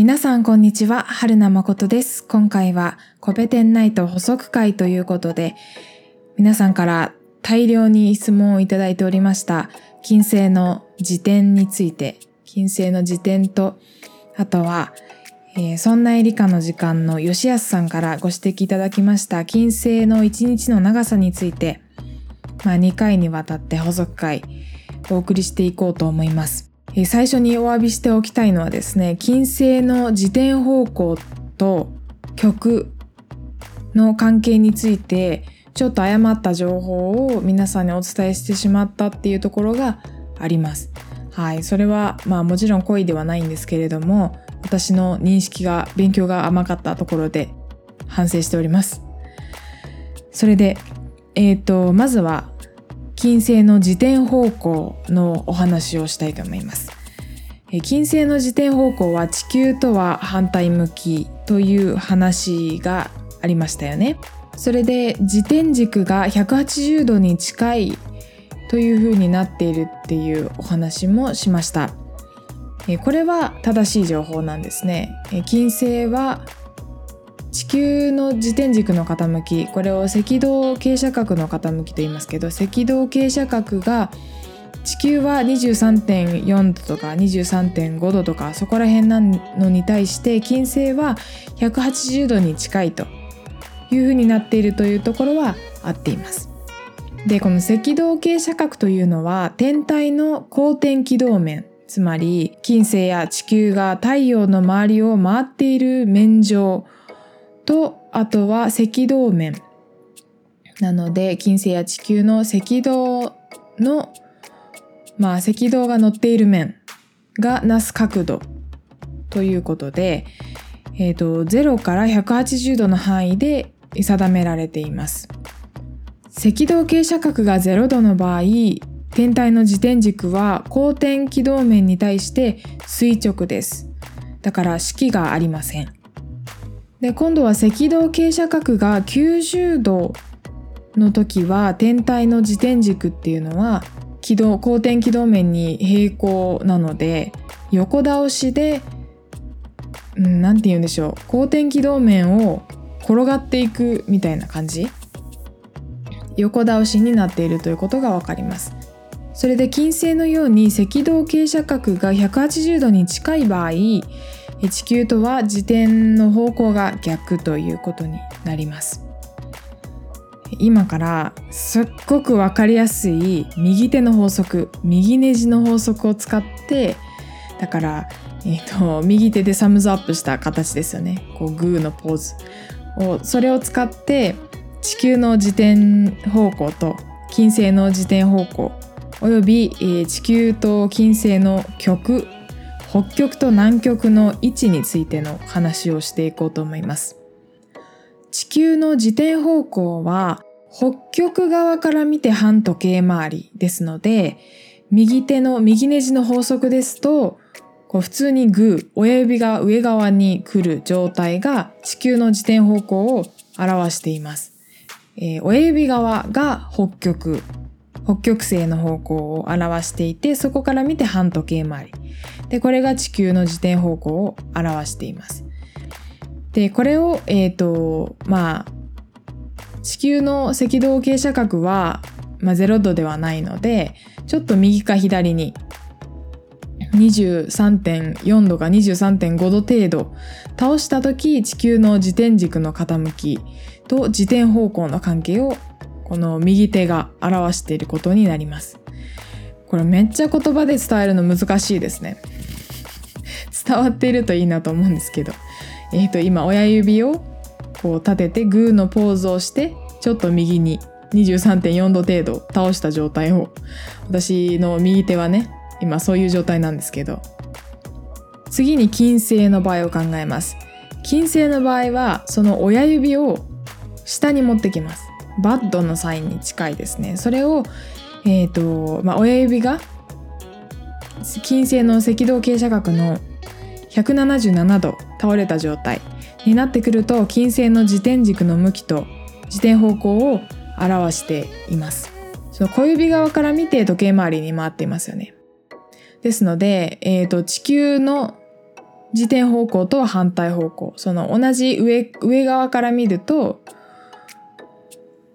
皆さんこんにちは、春名誠です。今回はコペテンナイト補足会ということで、皆さんから大量に質問をいただいておりました、金星の辞典について、金星の辞典と、あとは、えー、そんなエリカの時間の吉安さんからご指摘いただきました金星の一日の長さについて、まあ、2回にわたって補足会お送りしていこうと思います。最初にお詫びしておきたいのはですね、金星の自転方向と曲の関係について、ちょっと誤った情報を皆さんにお伝えしてしまったっていうところがあります。はい、それはまあもちろん故意ではないんですけれども、私の認識が勉強が甘かったところで反省しております。それで、えっ、とまずは金星の自転方向のお話をしたいと思います。金星の自転方向は地球とは反対向きという話がありましたよね。それで自転軸が180度に近いという風になっているっていうお話もしました。これは正しい情報なんですね。金星は地球の自転軸の傾きこれを赤道傾斜角の傾きと言いますけど赤道傾斜角が地球は23.4度とか23.5度とかそこら辺なのに対して金星は180度に近いというふうになっているというところは合っています。でこの赤道傾斜角というのは天体の公転軌道面つまり金星や地球が太陽の周りを回っている面上とあとは赤道面なので金星や地球の赤道のまあ赤道が乗っている面がなす角度ということで、えー、と0から180度の範囲で定められています。赤道傾斜角が0度の場合天体の自転軸は公転軌道面に対して垂直です。だから式がありません。で今度は赤道傾斜角が90度の時は天体の自転軸っていうのは軌道公転軌道面に平行なので横倒しで、うん、て言うんでしょう。公転軌道面を転がっていくみたいな感じ。横倒しになっているということがわかります。それで金星のように赤道傾斜角が180度に近い場合地球とは自転の方向が逆ということになります。今からすっごくわかりやすい右手の法則右ネジの法則を使ってだから、えー、と右手でサムズアップした形ですよね。こうグーのポーズをそれを使って地球の自転方向と金星の自転方向および、えー地球と金星の極北極と南極の位置についての話をしていこうと思います。地球の自転方向は北極側から見て半時計回りですので、右手の右ネジの法則ですと、こう普通にグー、親指が上側に来る状態が地球の自転方向を表しています。えー親指側が北極、北極星の方向を表していて、そこから見て半時計回り。で、これが地球の自転方向を表しています。で、これを、えっ、と、まあ、地球の赤道傾斜角は、まあ、0度ではないので、ちょっと右か左に、23.4度か23.5度程度倒した時地球の自転軸の傾きと自転方向の関係をこの右手が表していることになります。これめっちゃ言葉で伝えるの難しいですね。伝わっているといいなと思うんですけど。えっ、と今親指をこう立ててグーのポーズをしてちょっと右に23.4度程度倒した状態を私の右手はね今そういう状態なんですけど次に金星の場合を考えます金星の場合はその親指を下に持ってきますバッドのサインに近いですね。それをえっ、と、まあ、親指が金星の赤道傾斜角の177度倒れた状態になってくると金星の自転軸の向きと自転方向を表しています。その小指側から見て時計回りに回っていますよね。ですので、えー、と地球の自転方向とは反対方向その同じ上上側から見ると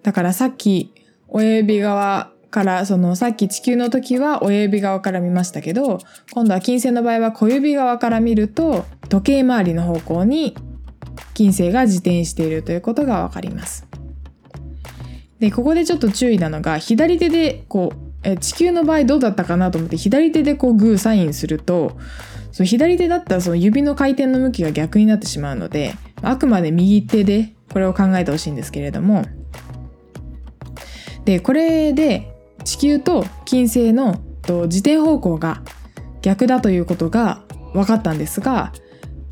だからさっき親指側からそのさっき地球の時は親指側から見ましたけど今度は金星の場合は小指側から見ると時計回りの方向に金星が自転しているということがわかります。でここでちょっと注意なのが左手でこうえ地球の場合どうだったかなと思って左手でこうグーサインするとその左手だったらその指の回転の向きが逆になってしまうのであくまで右手でこれを考えてほしいんですけれどもでこれで地球と金星の自転方向が逆だということが分かったんですが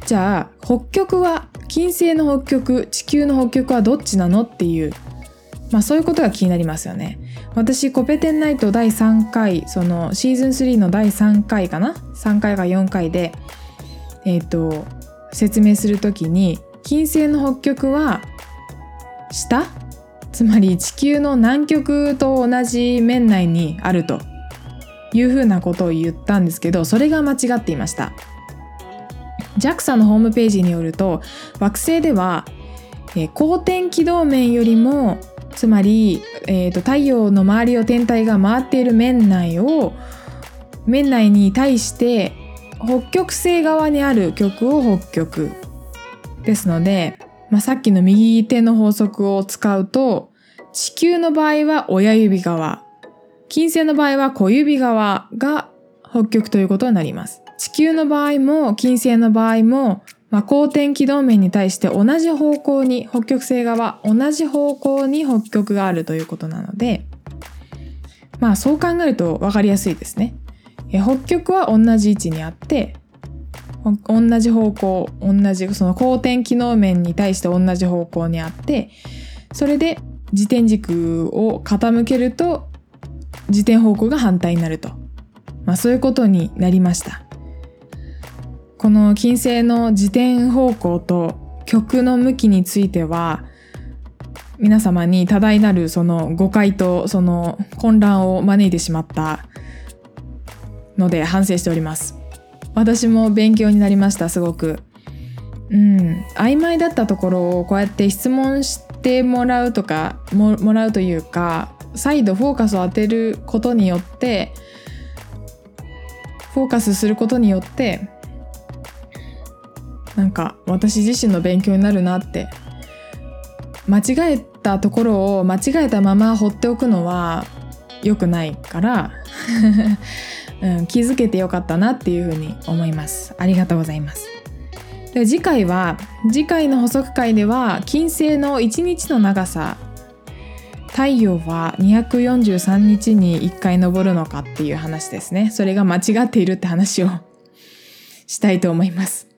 じゃあ北極は金星の北極地球の北極はどっちなのっていうまあそういうことが気になりますよね。私コペテンナイト第3回そのシーズン3の第3回かな？3回か4回でえっ、ー、と説明する時に金星の北極は下？つまり地球の南極と同じ面内にあるというふうなことを言ったんですけどそれが間違っていました。JAXA のホームページによると惑星では、えー、公転軌道面よりもつまり、えーと、太陽の周りを天体が回っている面内を面内に対して北極星側にある極を北極ですのでまあ、さっきの右手の法則を使うと、地球の場合は親指側、金星の場合は小指側が北極ということになります。地球の場合も金星の場合も、まあ、公転軌道面に対して同じ方向に北極星側同じ方向に北極があるということなのでまあそう考えると分かりやすいですね。北極は同じ位置にあって同じ方向同じその公転機能面に対して同じ方向にあってそれで自転軸を傾けると自転方向が反対になると、まあ、そういうことになりました。この金星の自転方向と極の向きについては皆様に多大なるその誤解とその混乱を招いてしまったので反省しております。私も勉強になりましたすごく。うん。曖昧だったところをこうやって質問してもらうとかももらうというか再度フォーカスを当てることによってフォーカスすることによってなんか私自身の勉強になるなって。間違えたところを間違えたまま放っておくのは良くないから。うん、気づけてよかったなっていうふうに思います。ありがとうございます。で次回は次回の補足会では金星の1日の長さ太陽は243日に1回昇るのかっていう話ですね。それが間違っているって話を したいと思います。